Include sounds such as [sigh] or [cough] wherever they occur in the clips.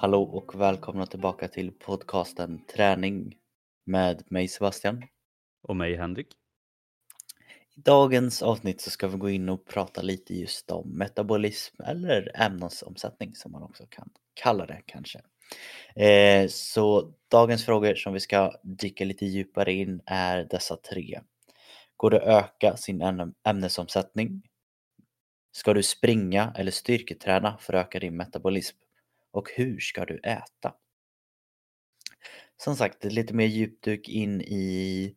Hallå och välkomna tillbaka till podcasten Träning med mig Sebastian. Och mig Henrik. I dagens avsnitt så ska vi gå in och prata lite just om metabolism eller ämnesomsättning som man också kan kalla det kanske. Eh, så dagens frågor som vi ska dyka lite djupare in är dessa tre. Går det att öka sin ämnesomsättning? Ska du springa eller styrketräna för att öka din metabolism? Och hur ska du äta? Som sagt, lite mer djupduk in i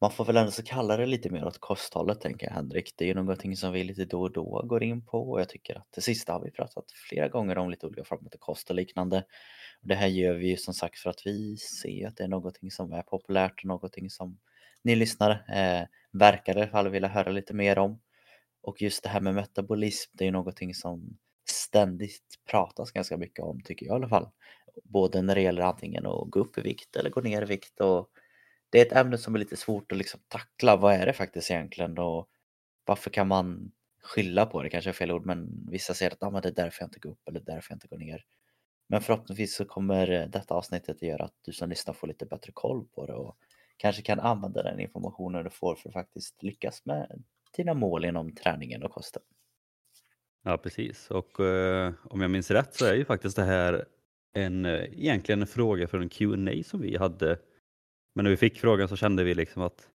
man får väl ändå så kalla det lite mer åt kosthållet tänker jag Henrik. Det är ju någonting som vi lite då och då går in på och jag tycker att det sista har vi pratat flera gånger om lite olika former av kost och liknande. Och det här gör vi ju som sagt för att vi ser att det är någonting som är populärt och någonting som ni lyssnare eh, verkar i alla fall vilja höra lite mer om. Och just det här med metabolism, det är ju någonting som ständigt pratas ganska mycket om tycker jag i alla fall. Både när det gäller antingen att gå upp i vikt eller gå ner i vikt och det är ett ämne som är lite svårt att liksom tackla. Vad är det faktiskt egentligen och varför kan man skylla på det, kanske är fel ord, men vissa säger att ah, men det är därför jag inte går upp eller därför jag inte går ner. Men förhoppningsvis så kommer eh, detta avsnittet att göra att du som lyssnar får lite bättre koll på det och kanske kan använda den informationen du får för att faktiskt lyckas med dina mål inom träningen och kosten. Ja precis och eh, om jag minns rätt så är ju faktiskt det här en, eh, egentligen en fråga för en Q&A som vi hade. Men när vi fick frågan så kände vi liksom att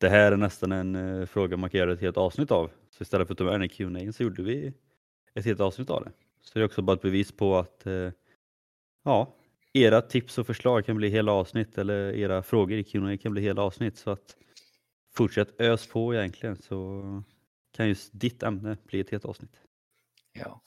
det här är nästan en eh, fråga man kan göra ett helt avsnitt av. Så istället för att ta med den i Q&A så gjorde vi ett helt avsnitt av det. Så det är också bara ett bevis på att eh, ja, era tips och förslag kan bli hela avsnitt eller era frågor i Q&A kan bli hela avsnitt. Så att fortsätt ös på egentligen så kan just ditt ämne bli ett helt avsnitt. Ja.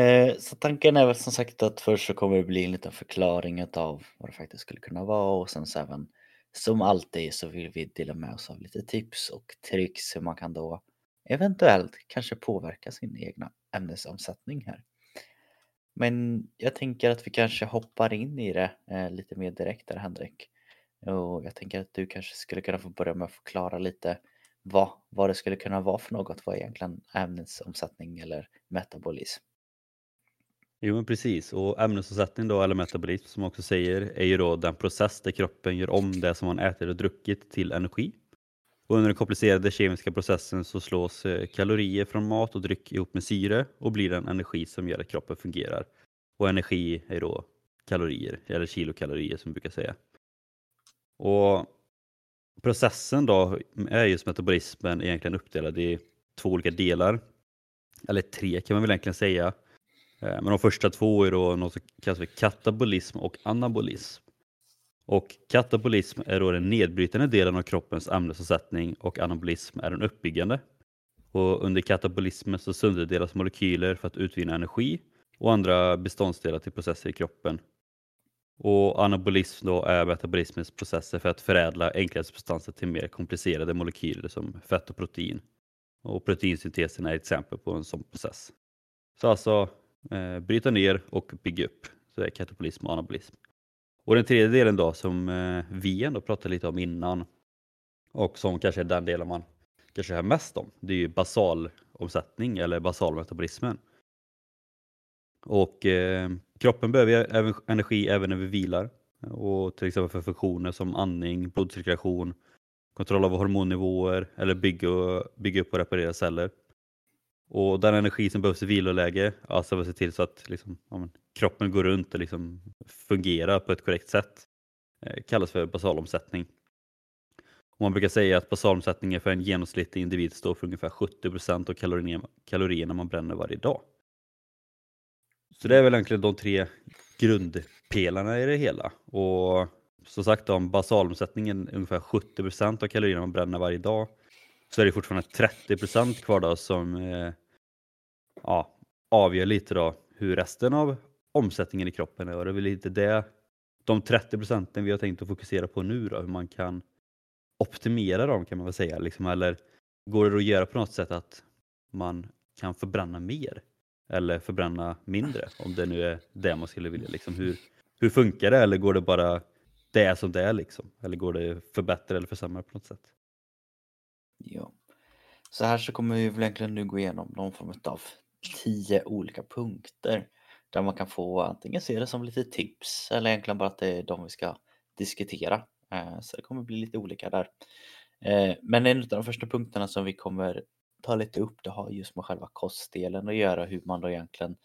Eh, så tanken är väl som sagt att först så kommer det bli en liten förklaring av vad det faktiskt skulle kunna vara och sen så även som alltid så vill vi dela med oss av lite tips och tricks hur man kan då eventuellt kanske påverka sin egna ämnesomsättning här. Men jag tänker att vi kanske hoppar in i det eh, lite mer direkt där Henrik. Och jag tänker att du kanske skulle kunna få börja med att förklara lite vad, vad det skulle kunna vara för något. Vad är egentligen ämnesomsättning eller metabolism? Jo men precis och ämnesomsättning då eller metabolism som också säger är ju då den process där kroppen gör om det som man ätit och druckit till energi. Och under den komplicerade kemiska processen så slås eh, kalorier från mat och dryck ihop med syre och blir den energi som gör att kroppen fungerar. Och energi är då kalorier, eller kilokalorier som vi brukar säga. Och processen då är just metabolismen egentligen uppdelad i två olika delar. Eller tre kan man väl egentligen säga. Eh, men de första två är då något som kallas för katabolism och anabolism. Och katabolism är då den nedbrytande delen av kroppens ämnesomsättning och anabolism är den uppbyggande. Och under katabolismen så sönderdelas molekyler för att utvinna energi och andra beståndsdelar till processer i kroppen. Och anabolism då är metabolismens processer för att förädla enklare substanser till mer komplicerade molekyler som fett och protein. Och proteinsyntesen är ett exempel på en sån process. Så alltså eh, bryta ner och bygga upp. Så det är katabolism och anabolism. Och den tredje delen då som eh, vi ändå pratade lite om innan och som kanske är den delen man kanske hör mest om. Det är ju basalomsättning eller basalmetabolismen. Och eh, kroppen behöver energi även när vi vilar. Och till exempel för funktioner som andning, blodcirkulation, kontroll av hormonnivåer eller bygga, bygga upp och reparera celler. Och den energi som behövs i viloläge, alltså att se till så att liksom, ja, kroppen går runt och liksom fungerar på ett korrekt sätt, eh, kallas för basalomsättning. Och man brukar säga att basalomsättningen för en genomsnittlig individ står för ungefär 70% av kalorierna, kalorierna man bränner varje dag. Så det är väl egentligen de tre grundpelarna i det hela. Och som sagt om basalomsättningen ungefär 70 procent av kalorierna man bränner varje dag så är det fortfarande 30 procent kvar då som eh, ja, avgör lite då hur resten av omsättningen i kroppen är. Och det är väl lite det, de 30 procenten vi har tänkt att fokusera på nu då, hur man kan optimera dem kan man väl säga. Liksom, eller går det att göra på något sätt att man kan förbränna mer? Eller förbränna mindre om det nu är det man skulle vilja. Liksom, hur, hur funkar det eller går det bara det är som det är liksom? Eller går det förbättra eller försämra på något sätt? Ja, så här så kommer vi väl egentligen nu gå igenom någon form av tio olika punkter där man kan få antingen se det som lite tips eller egentligen bara att det är de vi ska diskutera. Eh, så det kommer bli lite olika där. Eh, men en av de första punkterna som vi kommer ta lite upp det har just med själva kostdelen att göra, hur man då egentligen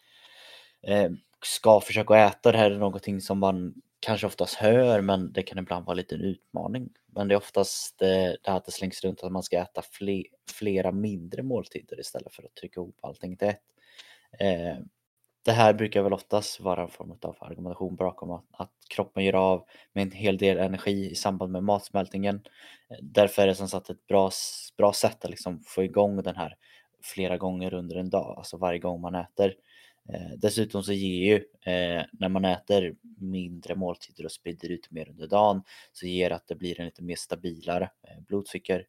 eh, ska försöka äta. Det här är någonting som man kanske oftast hör men det kan ibland vara lite en utmaning. Men det är oftast eh, det här att det slängs runt att man ska äta flera mindre måltider istället för att trycka ihop allting till ett eh, det här brukar väl oftast vara en form av argumentation bakom att, att kroppen gör av med en hel del energi i samband med matsmältningen. Därför är det som sagt ett bra, bra sätt att liksom få igång den här flera gånger under en dag, alltså varje gång man äter. Eh, dessutom så ger ju eh, när man äter mindre måltider och sprider ut mer under dagen så ger det att det blir en lite mer stabilare eh, blodsocker,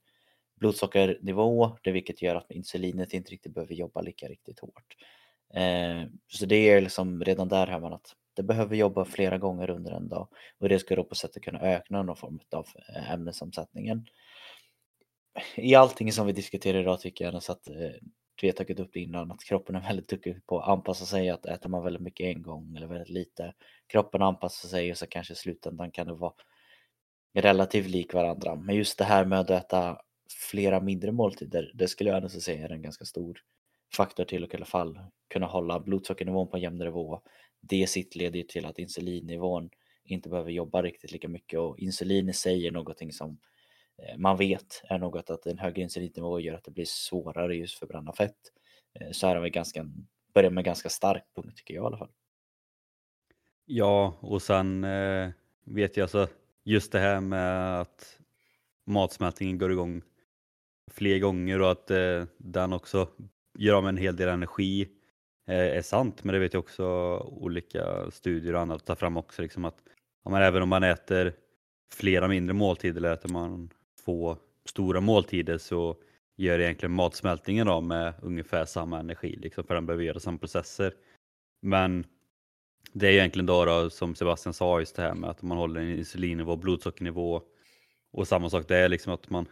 blodsockernivå, det vilket gör att insulinet inte riktigt behöver jobba lika riktigt hårt. Eh, så det är liksom redan där hör man att det behöver jobba flera gånger under en dag och det ska då på sätt att kunna öka någon form av eh, ämnesomsättningen. I allting som vi diskuterar idag tycker jag så att eh, vi har tagit upp det innan att kroppen är väldigt duktig på att anpassa sig att äter man väldigt mycket en gång eller väldigt lite kroppen anpassar sig och så kanske i slutändan kan det vara relativt lik varandra. Men just det här med att äta flera mindre måltider, det skulle jag ändå säga är en ganska stor faktor till och i alla fall kunna hålla blodsockernivån på en jämn nivå. Det sitt leder till att insulinnivån inte behöver jobba riktigt lika mycket och insulin i sig är någonting som eh, man vet är något att en högre insulinnivå gör att det blir svårare just förbränna fett. Eh, så här har vi ganska, börjar med ganska stark punkt tycker jag i alla fall. Ja, och sen eh, vet jag alltså just det här med att matsmältningen går igång fler gånger och att eh, den också gör av med en hel del energi eh, är sant, men det vet jag också olika studier och annat tar fram också. Liksom att, ja, även om man äter flera mindre måltider eller äter man få stora måltider så gör egentligen matsmältningen av med ungefär samma energi, liksom, för den behöver göra samma processer. Men det är egentligen då, då som Sebastian sa, just det här med att man håller en insulinnivå, blodsockernivå och samma sak det är liksom att man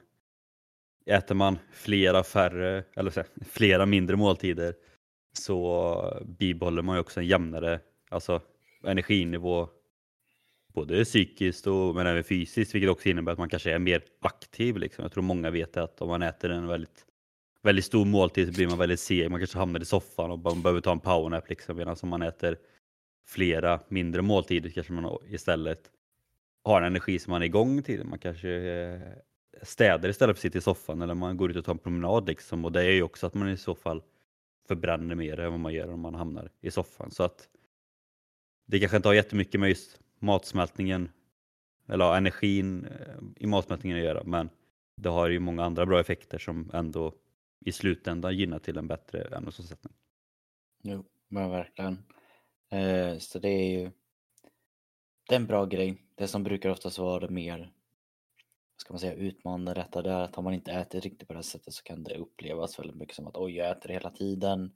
Äter man flera färre, eller så, flera mindre måltider så bibehåller man ju också en jämnare alltså, energinivå både psykiskt och men även fysiskt vilket också innebär att man kanske är mer aktiv. Liksom. Jag tror många vet att om man äter en väldigt, väldigt stor måltid så blir man väldigt seg. Man kanske hamnar i soffan och man behöver ta en powernap liksom, medan om man äter flera mindre måltider kanske man istället har en energi som man är igång till. Man kanske eh, städar istället för att sitta i soffan eller man går ut och tar en promenad liksom och det är ju också att man i så fall förbränner mer än vad man gör om man hamnar i soffan. Så att det kanske inte har jättemycket med just matsmältningen eller energin eh, i matsmältningen att göra men det har ju många andra bra effekter som ändå i slutändan gynnar till en bättre ämnesomsättning. Jo, men verkligen. Eh, så det är ju det är en bra grej. Det som brukar oftast vara det mer ska man säga, utmanande detta där att om man inte äter riktigt på det här sättet så kan det upplevas väldigt mycket som att oj, jag äter hela tiden.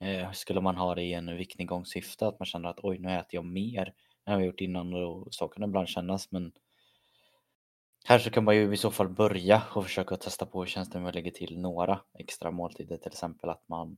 Eh, skulle man ha det i en viktnedgångssyfte, att man känner att oj, nu äter jag mer än jag gjort innan och så kan det ibland kännas, men här så kan man ju i så fall börja och försöka testa på hur känns det om jag lägger till några extra måltider, till exempel att man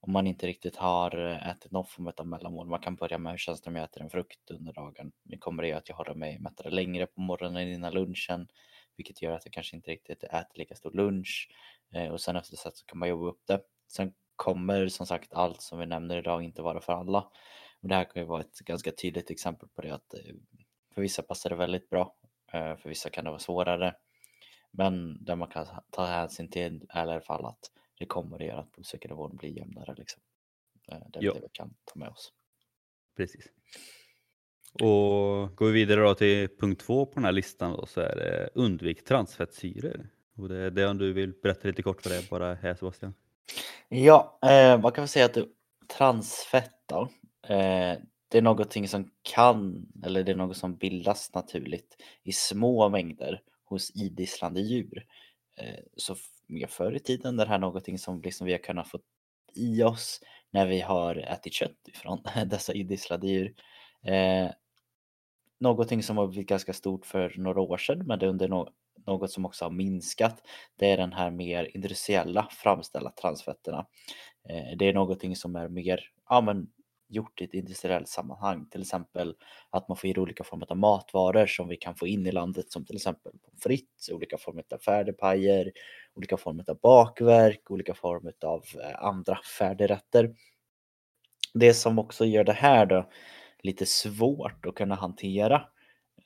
om man inte riktigt har eh, ätit någon form av mellanmål. Man kan börja med hur känns det om jag äter en frukt under dagen. Det kommer det göra att jag håller mig mättare längre på morgonen innan lunchen, vilket gör att jag kanske inte riktigt äter lika stor lunch eh, och sen efter det så kan man jobba upp det. Sen kommer som sagt allt som vi nämner idag inte vara för alla. Och det här kan ju vara ett ganska tydligt exempel på det att eh, för vissa passar det väldigt bra, eh, för vissa kan det vara svårare. Men där man kan ta hänsyn till är i alla fall att det kommer att göra att blodsockernivån blir jämnare. Liksom. Det är ja. det vi kan ta med oss. Precis. Och går vi vidare då till punkt två på den här listan då, så är det undvik transfettsyror. Och det är det om du vill berätta lite kort vad det är bara här Sebastian. Ja, eh, man kan väl säga att transfett då, eh, det är någonting som kan, eller det är något som bildas naturligt i små mängder hos idisslande djur. Eh, så mer förr i tiden. Det här någonting som liksom vi har kunnat få i oss när vi har ätit kött ifrån [laughs] dessa idisslade djur. Eh, någonting som har blivit ganska stort för några år sedan men det är under no något som också har minskat. Det är den här mer industriella framställda transfetterna. Eh, det är någonting som är mer, ja men gjort i ett industriellt sammanhang. Till exempel att man får in olika former av matvaror som vi kan få in i landet som till exempel pommes frites, olika former av färdigpajer, olika former av bakverk, olika former av eh, andra färdigrätter. Det som också gör det här då lite svårt att kunna hantera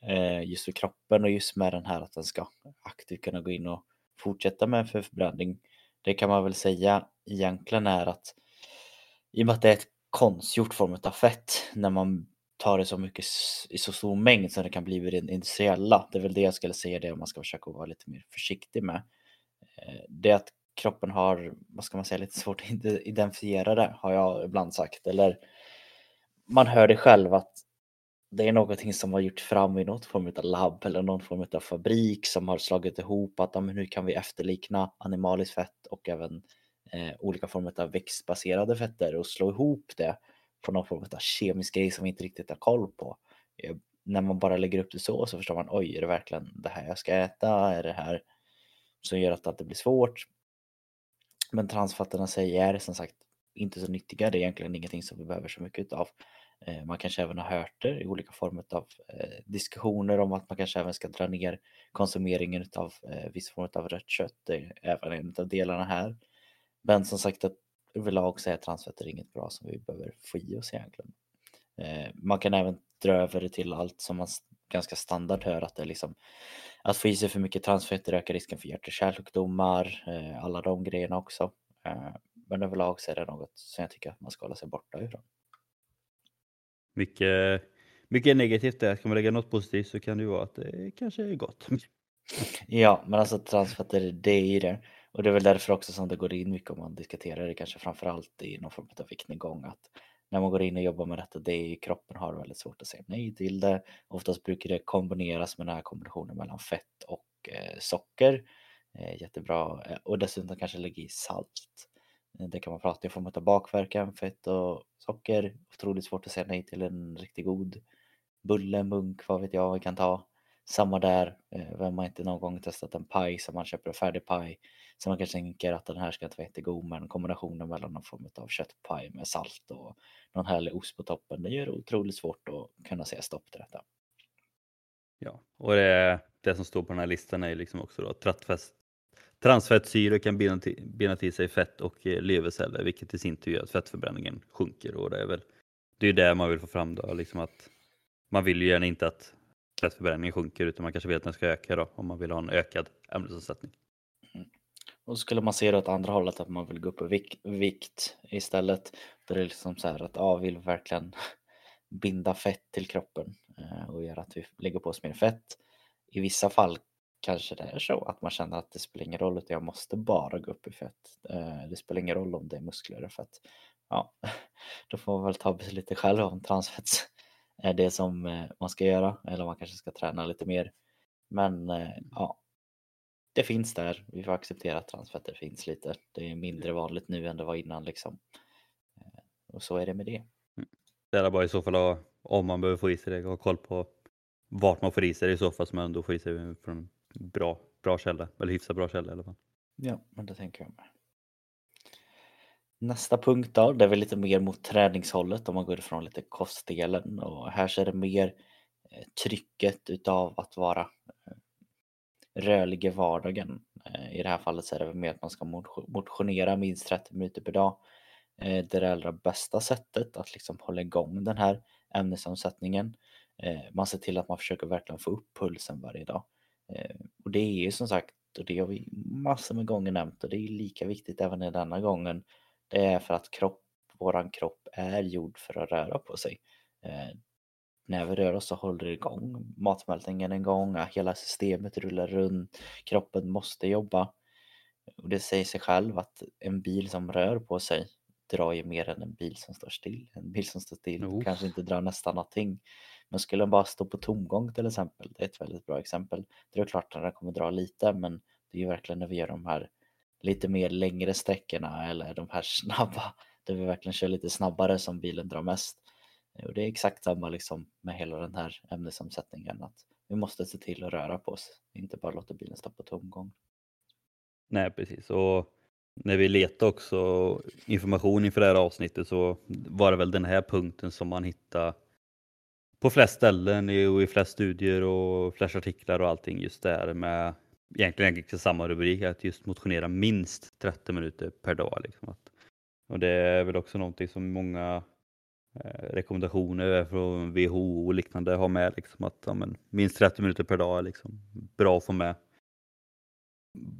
eh, just för kroppen och just med den här att den ska aktivt kunna gå in och fortsätta med förbränning. Det kan man väl säga egentligen är att i och med att det är ett konstgjort form av fett när man tar det så mycket i så stor mängd som det kan bli vid det industriella. Det är väl det jag skulle säga det om man ska försöka vara lite mer försiktig med. Eh, det att kroppen har, vad ska man säga, lite svårt att identifiera det har jag ibland sagt. Eller man hör det själv att det är någonting som har gjort fram i något form av labb eller någon form av fabrik som har slagit ihop att nu men hur kan vi efterlikna animaliskt fett och även eh, olika former av växtbaserade fetter och slå ihop det på någon form av kemisk grej som vi inte riktigt har koll på. Eh, när man bara lägger upp det så så förstår man oj, är det verkligen det här jag ska äta? Är det här som gör att det blir svårt? Men transfatterna säger som sagt inte så nyttiga. Det är egentligen ingenting som vi behöver så mycket av. Eh, man kanske även har hört det i olika former av eh, diskussioner om att man kanske även ska dra ner konsumeringen av eh, viss form av rött kött. Det är även en av delarna här. Men som sagt att överlag så är transfetter inget bra som vi behöver få i oss egentligen. Man kan även dra över det till allt som man ganska standard hör att det är liksom att få i sig för mycket transfetter ökar risken för hjärt och kärlsjukdomar, alla de grejerna också. Men överlag så är det något som jag tycker att man ska hålla sig borta ifrån. Mycket, mycket negativt där. Ska man lägga något positivt så kan det ju vara att det kanske är gott. [laughs] Ja, men alltså transfetter, det är ju det. Och det är väl därför också som det går in mycket om man diskuterar det, kanske framförallt i någon form av viktnedgång. Att när man går in och jobbar med detta, det är kroppen har väldigt svårt att säga nej till det. Oftast brukar det kombineras med den här kombinationen mellan fett och eh, socker. Eh, jättebra. Eh, och dessutom kanske lägga i salt. Eh, det kan man prata i form av bakverkan, fett och socker. Otroligt svårt att säga nej till en riktigt god bulle, munk, vad vet jag vi kan ta. Samma där, eh, vem har inte någon gång testat en paj som man köper en färdig paj som man kanske tänker att den här ska inte vara jättegod men kombinationen mellan någon form av köttpaj med salt och någon härlig ost på toppen det gör det otroligt svårt att kunna säga stopp till detta. Ja, och det, det som står på den här listan är liksom också då trattfest, Transfettsyror kan binda till, binda till sig fett och eh, leverceller vilket i sin tur gör att fettförbränningen sjunker. Och det är väl det är det man vill få fram då, liksom att man vill ju gärna inte att fettförbränningen sjunker utan man kanske vill att den ska öka då om man vill ha en ökad ämnesomsättning. Mm. Och skulle man se det åt andra hållet att man vill gå upp i vikt, vikt istället. Då är det liksom så här att ja, vill verkligen binda fett till kroppen eh, och göra att vi lägger på oss mer fett. I vissa fall kanske det är så att man känner att det spelar ingen roll utan jag måste bara gå upp i fett. Eh, det spelar ingen roll om det är muskler eller fett. Ja, [laughs] då får man väl ta [laughs] beslutet själv om transfett är det som eh, man ska göra eller man kanske ska träna lite mer. Men eh, ja, det finns där. Vi får acceptera att transfetter finns lite. Det är mindre vanligt nu än det var innan liksom. Och så är det med det. Mm. Det är bara i så fall om man behöver få i sig det, ha koll på vart man får i sig det i så fall som man ändå får i sig från bra, bra källa, eller hyfsat bra källa i alla fall. Ja, men det tänker jag med. Nästa punkt då, det är väl lite mer mot träningshållet om man går ifrån lite kostdelen och här så är det mer eh, trycket utav att vara eh, rörlig i vardagen. Eh, I det här fallet så är det mer att man ska motionera minst 30 minuter per dag. Det är det allra bästa sättet att liksom hålla igång den här ämnesomsättningen. Man ser till att man försöker verkligen få upp pulsen varje dag. Eh, och det är ju som sagt, och det har vi massor med gånger nämnt och det är lika viktigt även i denna gången. Det är för att kropp, våran kropp är gjord för att röra på sig. Eh, när vi rör oss så håller det igång matsmältningen igång, hela systemet rullar runt, kroppen måste jobba. Och det säger sig själv att en bil som rör på sig drar ju mer än en bil som står still. En bil som står still oh. kanske inte drar nästan någonting. Men skulle den bara stå på tomgång till exempel, det är ett väldigt bra exempel. Det är klart att den kommer dra lite men det är ju verkligen när vi gör de här lite mer längre sträckorna eller de här [laughs] snabba, där vi verkligen kör lite snabbare som bilen drar mest. Och det är exakt samma liksom med hela den här ämnesomsättningen att vi måste se till att röra på oss, inte bara låta bilen stå på tomgång. Nej precis och när vi letade också information inför det här avsnittet så var det väl den här punkten som man hittade på flest ställen och i flest studier och flest artiklar och allting just där med egentligen, egentligen samma rubrik, att just motionera minst 30 minuter per dag. Liksom. Och det är väl också någonting som många eh, rekommendationer från WHO och liknande har med, liksom, att ja, men, minst 30 minuter per dag är liksom, bra att få med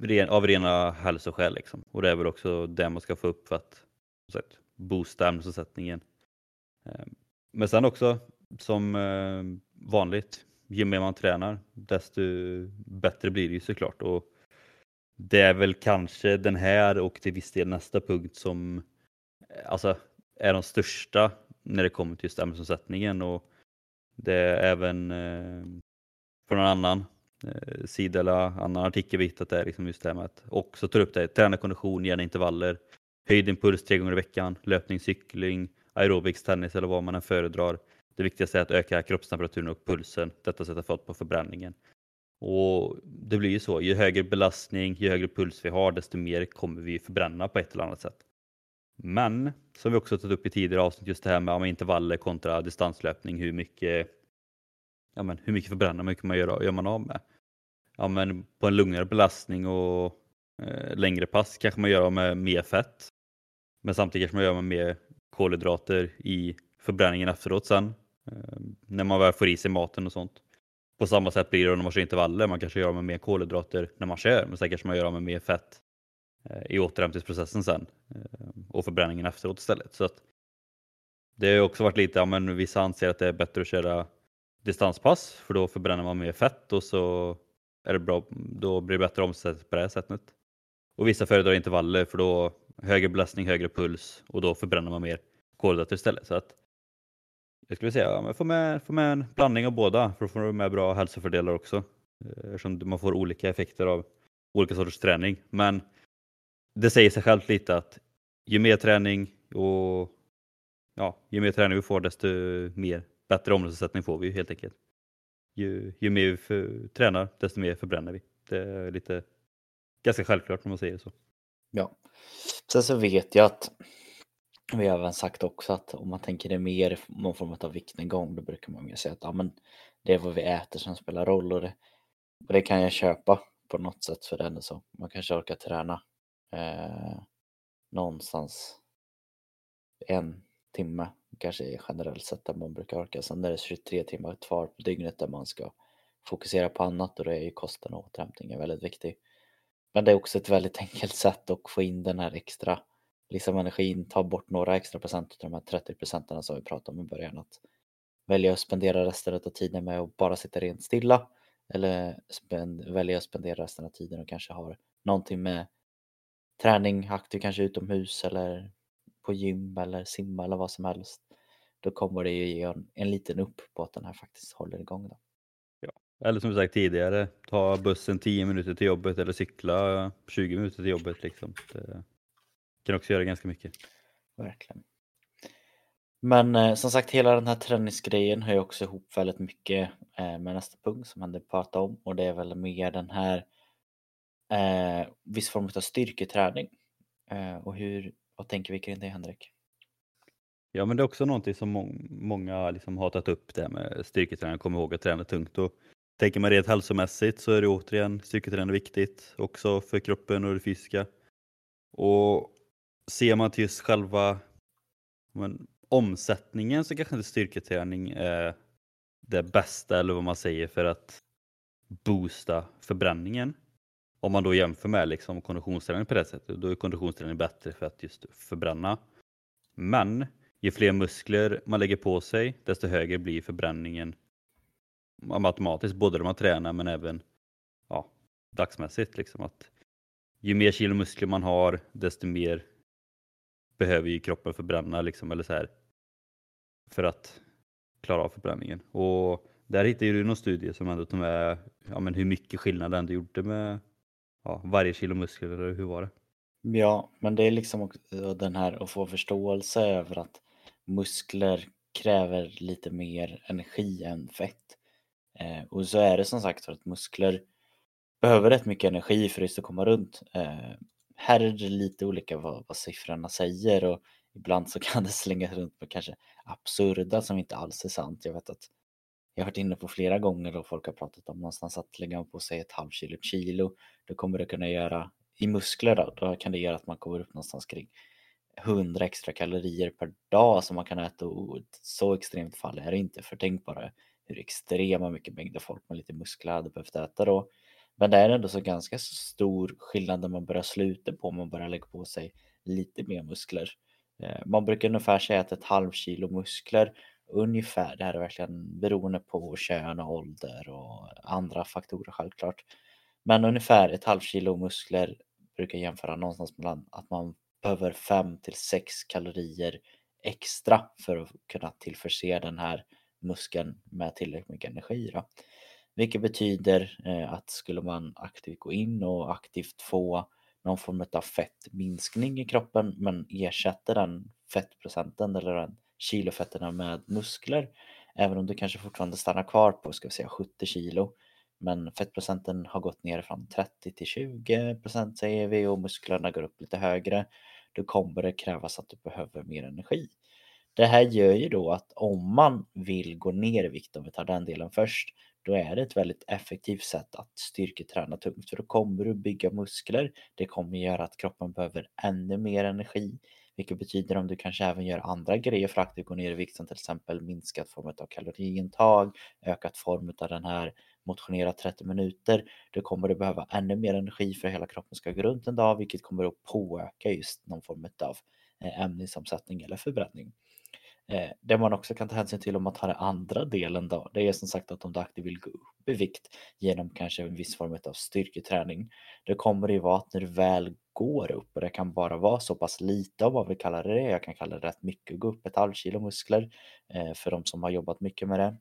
ren, av rena hälsoskäl. Liksom. Och det är väl också det man ska få upp för att sagt, boosta ämnesomsättningen. Ehm, men sen också som eh, vanligt, ju mer man tränar desto bättre blir det ju såklart. Och det är väl kanske den här och till viss del nästa punkt som eh, alltså, är de största när det kommer till just ämnesomsättningen. Och det är även eh, från en annan eh, sida eller annan artikel vi hittat där liksom just det här med att också ta upp det, träna kondition, gärna intervaller, höjd impuls tre gånger i veckan, löpning, cykling, aerobics, tennis eller vad man än föredrar. Det viktigaste är att öka kroppstemperaturen och pulsen. Detta sätter fart på förbränningen. Och Det blir ju så, ju högre belastning, ju högre puls vi har, desto mer kommer vi förbränna på ett eller annat sätt. Men, som vi också tagit upp i tidigare avsnitt, just det här med intervaller kontra distanslöpning, hur mycket, ja men, hur mycket förbränner man, hur mycket man gör, gör man av med? Ja men på en lugnare belastning och eh, längre pass kanske man gör av med mer fett. Men samtidigt kanske man gör av med mer kolhydrater i förbränningen efteråt sen. Eh, när man väl får i sig maten och sånt. På samma sätt blir det när man kör intervaller. Man kanske gör med mer kolhydrater när man kör, men sen kanske man gör med mer fett eh, i återhämtningsprocessen sen eh, och förbränningen efteråt istället. Så att det har också varit lite, ja, men vissa anser att det är bättre att köra distanspass för då förbränner man mer fett och så är det bra, då blir det bättre omsättning på det här sättet. Och vissa föredrar intervaller för då högre belastning, högre puls och då förbränner man mer kolhydrater istället. Så att jag skulle säga ja, få, med, få med en blandning av båda för att få med bra hälsofördelar också. Eh, eftersom man får olika effekter av olika sorters träning. Men det säger sig självt lite att ju mer träning och ja, ju mer träning vi får desto mer bättre omsättning får vi helt enkelt. Ju, ju mer vi för, tränar desto mer förbränner vi. Det är lite ganska självklart när man säger så. Ja, sen så vet jag att vi har även sagt också att om man tänker det mer någon form av viktnedgång då brukar man mer säga att ja, men det är vad vi äter som spelar roll och det, och det kan jag köpa på något sätt för den så. Man kanske orkar träna eh, någonstans en timme kanske generellt sett där man brukar orka. Sen är det 23 timmar kvar på dygnet där man ska fokusera på annat och då är ju kosten och återhämtningen väldigt viktig. Men det är också ett väldigt [laughs] enkelt sätt att få in den här extra liksom energin, ta bort några extra procent av de här 30 procenten som vi pratade om i början. Att välja att spendera resten av tiden med att bara sitta rent stilla eller spend, välja att spendera resten av tiden och kanske ha någonting med träning, aktiv kanske utomhus eller på gym eller simma eller vad som helst. Då kommer det ju ge en, en liten upp på att den här faktiskt håller igång. Då. Ja. Eller som sagt tidigare, ta bussen 10 minuter till jobbet eller cykla 20 minuter till jobbet. Liksom. Det kan också göra ganska mycket. Verkligen. Men eh, som sagt, hela den här träningsgrejen hör ju också ihop väldigt mycket eh, med nästa punkt som Henrik pratade om och det är väl mer den här eh, viss form av styrketräning. Eh, och hur, vad tänker vi kring det Henrik? Ja men det är också någonting som må många liksom har tagit upp det med styrketräning, kommer ihåg att träna tungt. Och tänker man rent hälsomässigt så är det återigen styrketräning viktigt också för kroppen och det fysiska. Och ser man till just själva men, omsättningen så kanske inte styrketräning är det bästa eller vad man säger för att boosta förbränningen. Om man då jämför med liksom konditionsträning på det sättet, då är konditionsträning bättre för att just förbränna. Men ju fler muskler man lägger på sig, desto högre blir förbränningen matematiskt både när man tränar men även ja, dagsmässigt. Liksom att ju mer kilo muskler man har, desto mer behöver ju kroppen förbränna liksom, eller så här, för att klara av förbränningen. Och där hittade du någon studie som ändå tog med ja, men hur mycket skillnad det ändå gjorde med ja, varje kilo muskler, eller hur var det? Ja, men det är liksom också den här att få förståelse över att muskler kräver lite mer energi än fett. Eh, och så är det som sagt för att muskler behöver rätt mycket energi för att komma runt. Eh, här är det lite olika vad, vad siffrorna säger och ibland så [laughs] kan det slängas runt med kanske absurda som inte alls är sant. Jag vet att jag har varit inne på flera gånger och folk har pratat om någonstans att lägga på sig ett halvt kilo, ett kilo, då kommer det kunna göra i muskler då, då kan det göra att man kommer upp någonstans kring 100 extra kalorier per dag som man kan äta och så extremt fall är det inte för tänk bara hur extrema mycket mängder folk med lite muskler hade behövt äta då. Men det är ändå så ganska stor skillnad när man börjar sluta på, man börjar lägga på sig lite mer muskler. Eh, man brukar ungefär säga att ett halv kilo muskler ungefär, det här är verkligen beroende på kön och ålder och andra faktorer självklart. Men ungefär ett halv kilo muskler brukar jämföra någonstans mellan att man behöver 5 till 6 kalorier extra för att kunna tillförse den här muskeln med tillräckligt mycket energi. Då. Vilket betyder eh, att skulle man aktivt gå in och aktivt få någon form av fettminskning i kroppen men ersätter den fettprocenten eller den kilofetterna med muskler. Även om du kanske fortfarande stannar kvar på ska vi säga 70 kilo. Men fettprocenten har gått ner från 30 till 20 procent säger vi och musklerna går upp lite högre. Då kommer det krävas att du behöver mer energi. Det här gör ju då att om man vill gå ner i vikt, om vi tar den delen först, då är det ett väldigt effektivt sätt att styrketräna tungt. För då kommer du bygga muskler. Det kommer göra att kroppen behöver ännu mer energi. Vilket betyder om du kanske även gör andra grejer för att gå ner i vikt som till exempel minskat form av kaloriintag, ökat form av den här motionera 30 minuter. Då kommer du behöva ännu mer energi för att hela kroppen ska gå runt en dag vilket kommer att påöka just någon form av eh, ämnesomsättning eller förbränning. Eh, det man också kan ta hänsyn till om man tar den andra delen då, det är som sagt att om du aktivt vill gå upp i vikt genom kanske en viss form av styrketräning, då kommer det ju vara att när du väl går upp och det kan bara vara så pass lite av vad vi kallar det jag kan kalla det rätt mycket, att gå upp ett halvkilo muskler eh, för de som har jobbat mycket med det.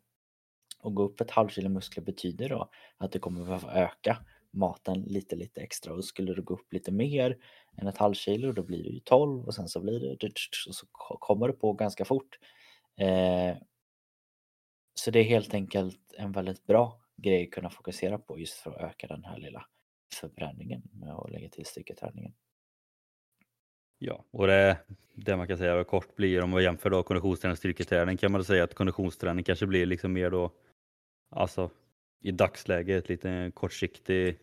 Och gå upp ett halvkilo muskler betyder då att du kommer behöva öka maten lite, lite extra och skulle du gå upp lite mer än ett halvkilo då blir det ju 12 och sen så blir det och så kommer det på ganska fort. Eh, så det är helt enkelt en väldigt bra grej att kunna fokusera på just för att öka den här lilla förbränningen med att lägga till styrketräningen. Ja, och det, det man kan säga kort blir om man jämför då konditionsträning och styrketräning kan man säga att konditionsträning kanske blir liksom mer då, alltså i dagsläget lite kortsiktig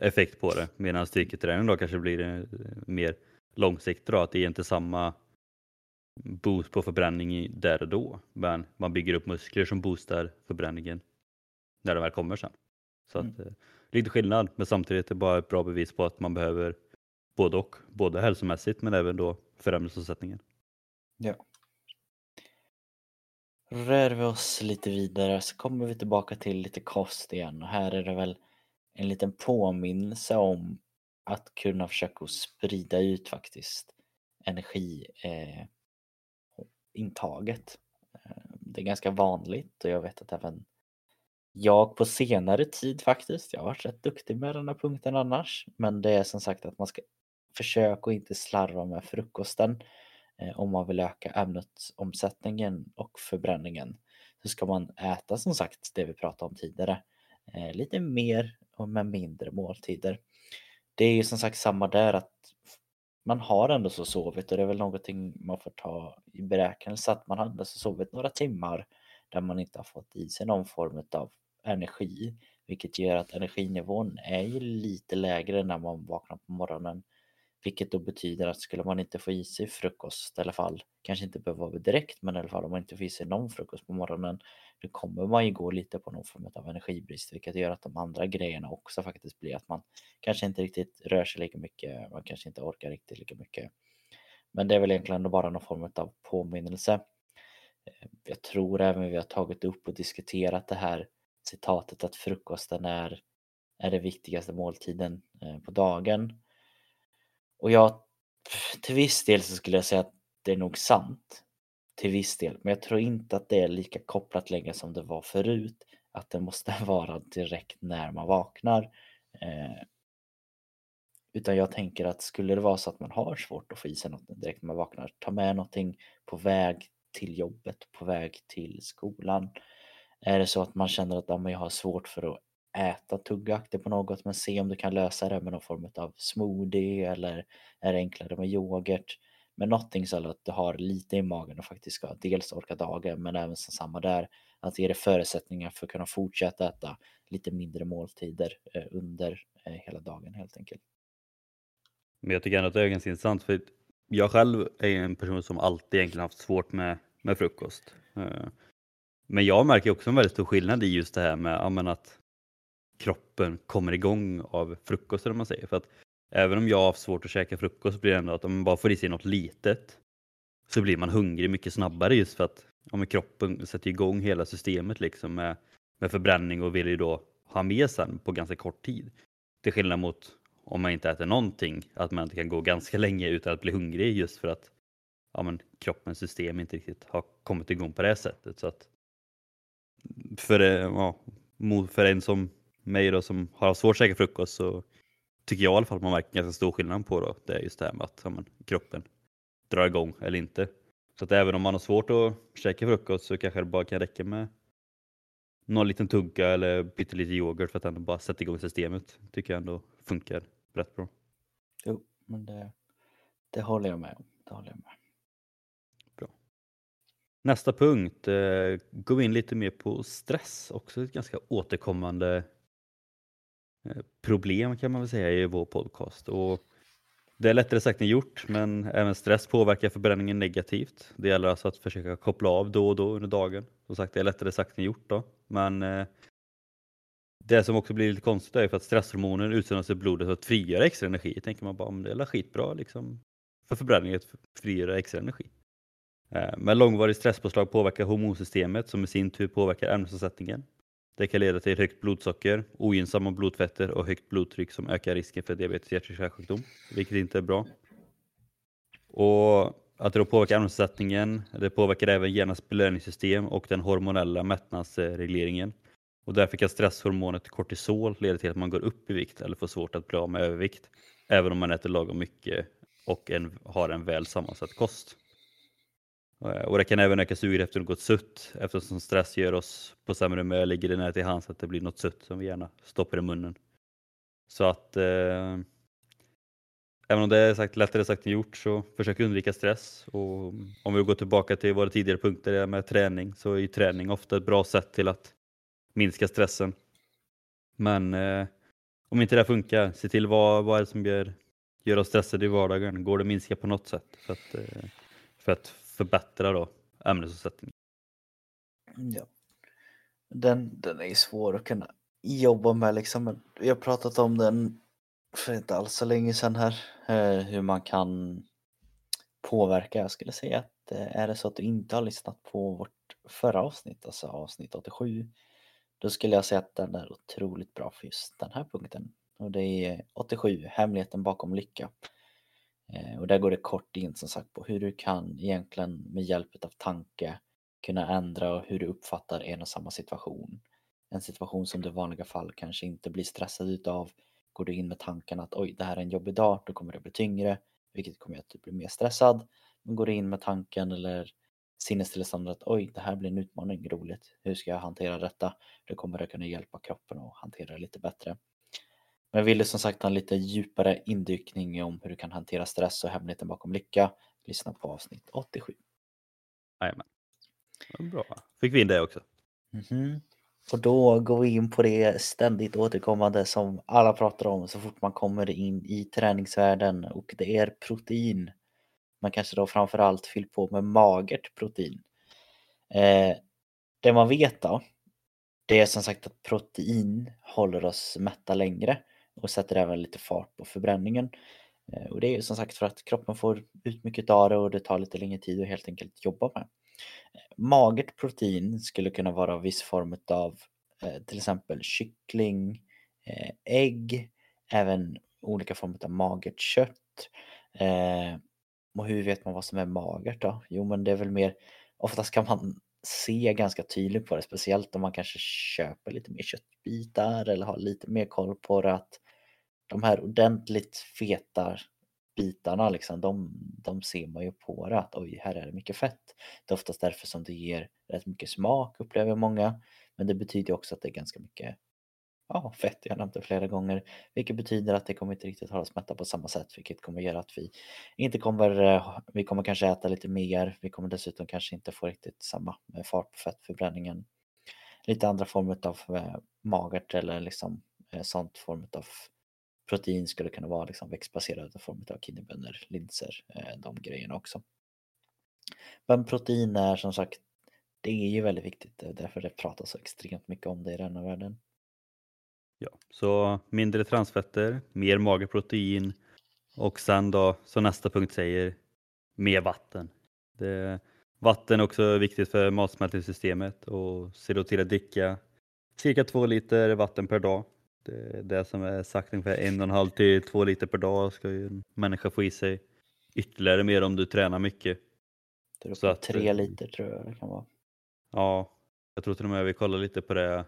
effekt på det medan styrketräning då kanske blir eh, mer långsiktigt då, att det är inte samma boost på förbränning där och då men man bygger upp muskler som boostar förbränningen när det väl kommer sen. Så att, mm. Eh, lite skillnad men samtidigt är det bara ett bra bevis på att man behöver både och, både hälsomässigt men även då för ämnesomsättningen. Ja. Rör vi oss lite vidare så kommer vi tillbaka till lite kost igen och här är det väl en liten påminnelse om att kunna försöka sprida ut faktiskt energiintaget. Eh, eh, det är ganska vanligt och jag vet att även jag på senare tid faktiskt, jag har varit rätt duktig med den här punkten annars, men det är som sagt att man ska försöka att inte slarva med frukosten eh, om man vill öka ämnesomsättningen och förbränningen. Så ska man äta som sagt det vi pratade om tidigare, lite mer med mindre måltider. Det är ju som sagt samma där att man har ändå så sovit och det är väl någonting man får ta i beräknelse att man har ändå så sovit några timmar där man inte har fått i sig någon form av energi vilket gör att energinivån är ju lite lägre när man vaknar på morgonen vilket då betyder att skulle man inte få i sig frukost i alla fall, kanske inte behöver vara direkt, men i alla fall om man inte får i sig någon frukost på morgonen, då kommer man ju gå lite på någon form av energibrist, vilket gör att de andra grejerna också faktiskt blir att man kanske inte riktigt rör sig lika mycket, man kanske inte orkar riktigt lika mycket. Men det är väl egentligen bara någon form av påminnelse. Eh, jag tror även vi har tagit upp och diskuterat det här citatet att frukosten är, är den viktigaste måltiden eh, på dagen. Och jag, till viss del så skulle jag säga att det är nog sant. Till viss del, men jag tror inte att det är lika kopplat längre som det var förut. Att det måste [laughs] vara direkt när man vaknar. Eh, utan jag tänker att skulle det vara så att man har svårt att få i sig något direkt när man vaknar, ta med någonting på väg till jobbet, på väg till skolan. Är det så att man känner att ja, jag har svårt för att äta tuggaktigt på något men se om du kan lösa det med någon form av smoothie eller är det enklare med yoghurt. Men någonting så att du har lite i magen och faktiskt ska dels orka dagen men även så samma där att ge dig förutsättningar för att kunna fortsätta äta lite mindre måltider eh, under eh, hela dagen helt enkelt. Men jag tycker ändå att det är ganska intressant för jag själv är en person som alltid egentligen haft svårt med, med frukost. Eh. Men jag märker också en väldigt stor skillnad i just det här med att kroppen kommer igång av frukosten, om man säger. För att även om jag har svårt att käka frukost blir det ändå att om man bara får i sig något litet så blir man hungrig mycket snabbare just för att om kroppen sätter igång hela systemet liksom med, med förbränning och vill ju då ha med sen på ganska kort tid. Till skillnad mot om man inte äter någonting, att man inte kan gå ganska [laughs] länge utan att bli hungrig just för att ja, men, kroppens system inte riktigt har kommit igång på det sättet. Så att för, eh, ja, för en som mig då som har svårt att käka frukost så tycker jag i alla fall att man märker ganska stor skillnad på då. Det är just det här med att ja, men, kroppen drar igång eller inte. Så att även om man har svårt att käka frukost så kanske det bara kan räcka med någon liten tugga eller pyttelite yoghurt för att ändå bara sätta igång systemet. Tycker jag ändå funkar rätt bra. Jo, men det, det håller jag med om. Det håller jag med. Bra. Nästa punkt, eh, vi in lite mer på stress. Också ett ganska återkommande Eh, problem kan man väl säga i vår podcast. Och det är lättare sagt än gjort, men även stress påverkar förbränningen negativt. Det gäller alltså att försöka koppla av då och då under dagen. Som sagt, det är lättare sagt än gjort då, men eh, det som också blir lite konstigt är för att stresshormoner utsöndras i blodet för att frigöra extra energi. tänker man bara, om det är skitbra liksom för förbränningen att frigöra extra energi. Eh, men långvarig stresspåslag påverkar hormonsystemet som i sin tur påverkar ämnesomsättningen. Det kan leda till högt blodsocker, ogynnsamma blodfetter och högt blodtryck som ökar risken för diabetes hjärt-kärlsjukdom, vilket inte är bra. Och att det då påverkar ämnesomsättningen, det påverkar även hjärnans belöningssystem och den hormonella mättnadsregleringen. Och därför kan stresshormonet kortisol leda till att man går upp i vikt eller får svårt att bli av med övervikt, även om man äter lagom mycket och en, har en väl sammansatt kost. Eh, och det kan även öka suget efter något sutt eftersom stress gör oss på sämre humör ligger det nära till hands att det blir något sutt som vi gärna stoppar i munnen. Så att eh, även om det är sagt, lättare sagt än gjort så försök undvika stress. Och om vi går tillbaka till våra tidigare punkter med träning så är träning ofta ett bra sätt till att minska stressen. Men eh, om inte det funkar, se till vad, vad är det som gör, gör oss stressade i vardagen. Går det att minska på något sätt för att, eh, för att förbättra då ämnesomsättningen? Ja. Den, den är svår att kunna jobba med liksom. Vi har pratat om den för inte alls så länge sedan här. Eh, hur man kan påverka. Jag skulle säga att eh, är det så att du inte har lyssnat på vårt förra avsnitt, alltså avsnitt 87, då skulle jag säga att den är otroligt bra för just den här punkten. Och det är 87, Hemligheten bakom lycka. Eh, och där går det kort in som sagt på hur du kan egentligen med hjälp av tanke kunna ändra hur du uppfattar en och samma situation. En situation som du i vanliga fall kanske inte blir stressad utav. Går du in med tanken att oj, det här är en jobbig dag, då kommer det bli tyngre, vilket kommer att du blir mer stressad. Men går du in med tanken eller sinnestillståndet att oj, det här blir en utmaning, roligt, hur ska jag hantera detta? Då kommer det kunna hjälpa kroppen att hantera det lite bättre. Men vill du som sagt ha en lite djupare indykning om hur du kan hantera stress och hemligheten bakom lycka, lyssna på avsnitt 87. Jajamän. Bra, fick vi in det också. Mm -hmm. Och då går vi in på det ständigt återkommande som alla pratar om så fort man kommer in i träningsvärlden och det är protein man kanske då framförallt fyllt på med magert protein. Eh, det man vet då, det är som sagt att protein håller oss mätta längre och sätter även lite fart på förbränningen. Eh, och det är ju som sagt för att kroppen får ut mycket av det och det tar lite längre tid att helt enkelt jobba med. Eh, magert protein skulle kunna vara viss form av eh, till exempel kyckling, ägg, även olika former av magert kött. Och hur vet man vad som är magert då? Jo, men det är väl mer, oftast kan man se ganska tydligt på det, speciellt om man kanske köper lite mer köttbitar eller har lite mer koll på det att de här ordentligt feta bitarna liksom, de, de ser man ju på det att oj, här är det mycket fett. Det är oftast därför som det ger rätt mycket smak upplever många. Men det betyder också att det är ganska mycket ja, fett, jag har nämnt det flera gånger, vilket betyder att det kommer inte riktigt hålla oss mätta på samma sätt, vilket kommer göra att vi inte kommer, eh, vi kommer kanske äta lite mer, vi kommer dessutom kanske inte få riktigt samma eh, fart på fettförbränningen. Lite andra former av eh, magert eller liksom sånt form av protein skulle kunna vara liksom växtbaserade former av kidneybönor, linser, eh, de grejerna också. Men protein är som sagt, det är ju väldigt viktigt, därför det pratas så extremt mycket om det i denna världen. Ja, så mindre transfetter, mer magerprotein och sen då, som nästa punkt säger, mer vatten. Det, vatten är också viktigt för matsmältningssystemet och se då till att dricka cirka två liter vatten per dag. Det det som är sagt ungefär en och en halv till två liter per dag ska ju en människa få i sig. Ytterligare mer om du tränar mycket. Så att, tre eh, liter tror jag det kan vara. Ja, jag tror till och med vi kollar lite på det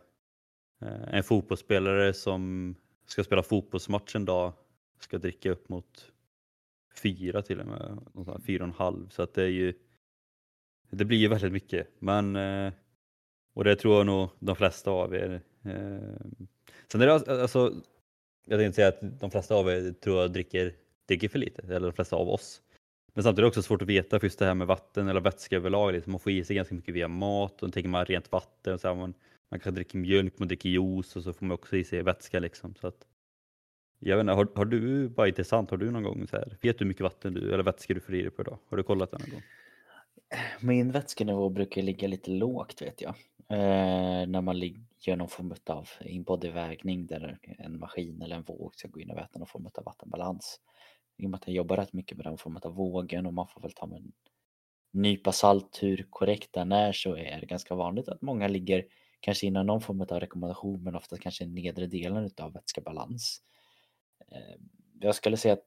Eh, en fotbollsspelare som ska spela fotbollsmatch en dag ska dricka upp mot fyra till och med, fyra och en halv. Så att det är ju, det blir ju väldigt mycket. Men, eh, och det tror jag nog de flesta av er. Sen är det alltså, alltså, jag tänkte säga att de flesta av er tror jag dricker, dricker för lite, eller de flesta av oss. Men samtidigt är det också svårt att veta för just det här med vatten eller vätska överlag. Liksom. Man får i sig ganska mycket via mat och då tänker man rent vatten. Och så här, man, man kan dricka mjölk, man dricker juice och så får man också i sig vätska liksom. Så att, jag vet inte, har, har du, bara intressant, har du någon gång så här, vet du hur mycket vatten du, eller vätska du får i dig per dag? Har du kollat det någon gång? Min vätskenivå brukar ligga lite lågt vet jag. Eh, när man gör någon form av inbodyvägning där en maskin eller en våg ska gå in och mäta någon form av vattenbalans. I och med att jag jobbar rätt mycket med den formen av vågen och man får väl ta med en nypa salt hur korrekt den är så är det ganska vanligt att många ligger kanske inom någon form av rekommendation men ofta kanske nedre delen utav vätskebalans. Eh, jag skulle säga att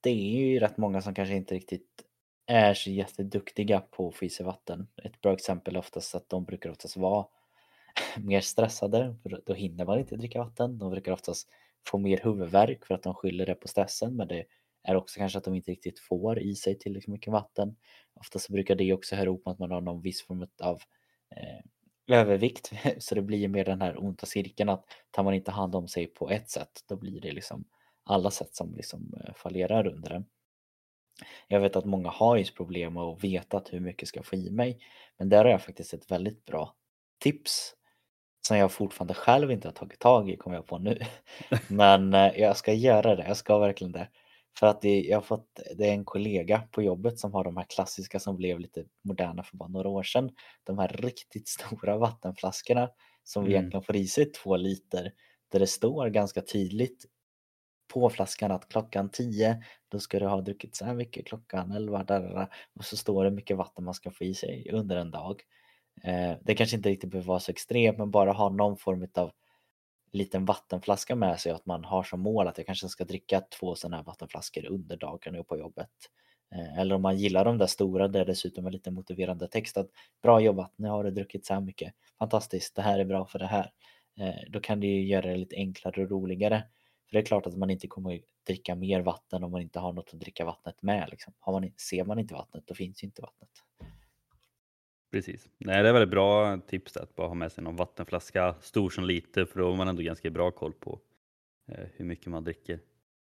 det är ju rätt många som kanske inte riktigt är så jätteduktiga på att få i sig vatten. Ett bra exempel är oftast att de brukar oftast vara [laughs] mer stressade, för då hinner man inte dricka vatten. De brukar oftast få mer huvudvärk för att de skyller det på stressen, men det är också kanske att de inte riktigt får i sig tillräckligt mycket vatten. Oftast brukar det också höra ihop med att man har någon viss form av eh, övervikt [laughs] så det blir mer den här onda cirkeln att tar man inte hand om sig på ett sätt då blir det liksom alla sätt som liksom eh, fallerar under det. Jag vet att många har just problem med att veta hur mycket ska få i mig men där har jag faktiskt ett väldigt bra tips som jag fortfarande själv inte har tagit tag i kommer jag på nu. [laughs] Men eh, jag ska göra det, jag ska verkligen det. För att det, jag fått, det är en kollega på jobbet som har de här klassiska som blev lite moderna för bara några år sedan. De här riktigt [laughs] stora vattenflaskorna som mm. egentligen får i sig två liter. Där det står ganska tydligt på flaskan att klockan 10 då ska du ha druckit så här mycket, klockan 11 där, och så står det hur mycket vatten man ska få i sig under en dag. Eh, det kanske inte riktigt behöver vara så extremt men bara ha någon form av liten vattenflaska med sig att man har som mål att jag kanske ska dricka två sådana här vattenflaskor under dagen på jobbet. Eh, eller om man gillar de där stora där dessutom är lite motiverande text att bra jobbat, nu har du druckit så här mycket, fantastiskt, det här är bra för det här. Eh, då kan det ju göra det lite enklare och roligare. För det är klart att man inte kommer dricka mer vatten om man inte har något att dricka vattnet med. Liksom. Har man, ser man inte vattnet, då finns ju inte vattnet. Precis. Nej, det är väldigt bra tips att bara ha med sig någon vattenflaska, stor som liten, för då har man ändå ganska bra koll på eh, hur mycket man dricker.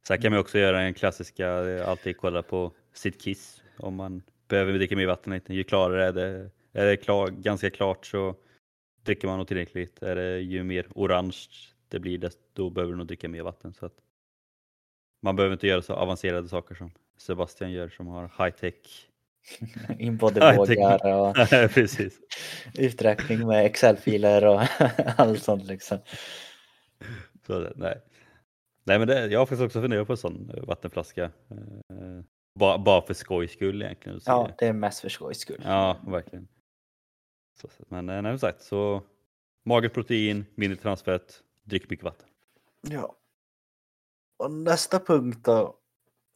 Sen kan man också göra en klassiska, eh, alltid kolla på sitt kiss om man behöver dricka mer vatten. Ju klarare är det, är det klar, ganska klart så dricker man nog tillräckligt. Är det ju mer orange det blir, då behöver du nog dricka mer vatten. Så att man behöver inte göra så avancerade saker som Sebastian gör som har high tech [laughs] Inbodyvågar och [laughs] Precis. [laughs] uträkning med Excel-filer och allt sånt liksom. Så, nej. nej, men det, jag har faktiskt också funderat på en sån vattenflaska. Eh, bara, bara för skojs skull egentligen. Ja, det är mest för skojs skull. Ja, verkligen. Så, men eh, nej, sagt, så magert protein, mindre transfett, drick mycket vatten. Ja. Och nästa punkt då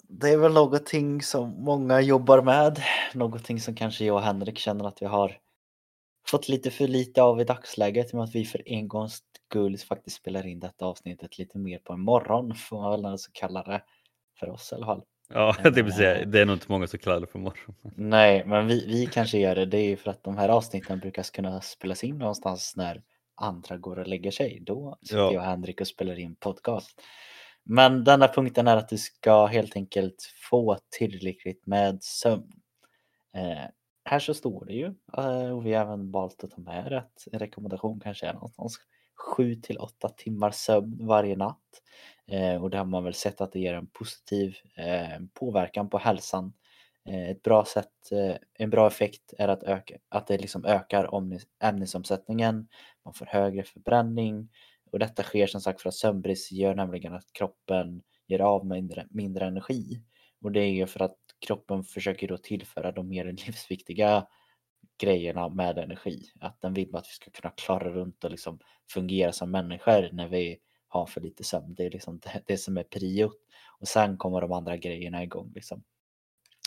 det är väl någonting som många jobbar med, någonting som kanske jag och Henrik känner att vi har fått lite för lite av i dagsläget med att vi för en gångs skull faktiskt spelar in detta avsnittet lite mer på en morgon får man väl alltså kalla det för oss i alla fall. Ja, [laughs] det, vill säga, det är nog inte många som kallar det för morgon. Nej, men vi, vi kanske gör det. Det är för att de här avsnitten brukar kunna spelas in någonstans när andra går och lägger sig. Då sitter Ja. jag och Henrik och spelar in podcast. Men denna punkten är att du ska helt enkelt få tillräckligt med sömn. Eh, här så står det ju, eh, och vi har även valt att ta med rätt rekommendation kanske är någonstans 7 till 8 timmar sömn varje natt. Eh, och det har man väl sett att det ger en positiv eh, påverkan på hälsan. Eh, ett bra sätt, eh, en bra effekt är att, öka, att det liksom ökar ämnesomsättningen, man får högre förbränning och detta sker som sagt för att sömnbrist gör nämligen att kroppen ger av mindre, mindre energi. Och det är ju för att kroppen försöker då tillföra de mer [laughs] livsviktiga grejerna med energi. Att den vill att vi ska kunna klara runt och liksom fungera som människor när vi har för lite sömn. Det är liksom det, det som är priot. Och sen kommer de andra grejerna igång. Liksom.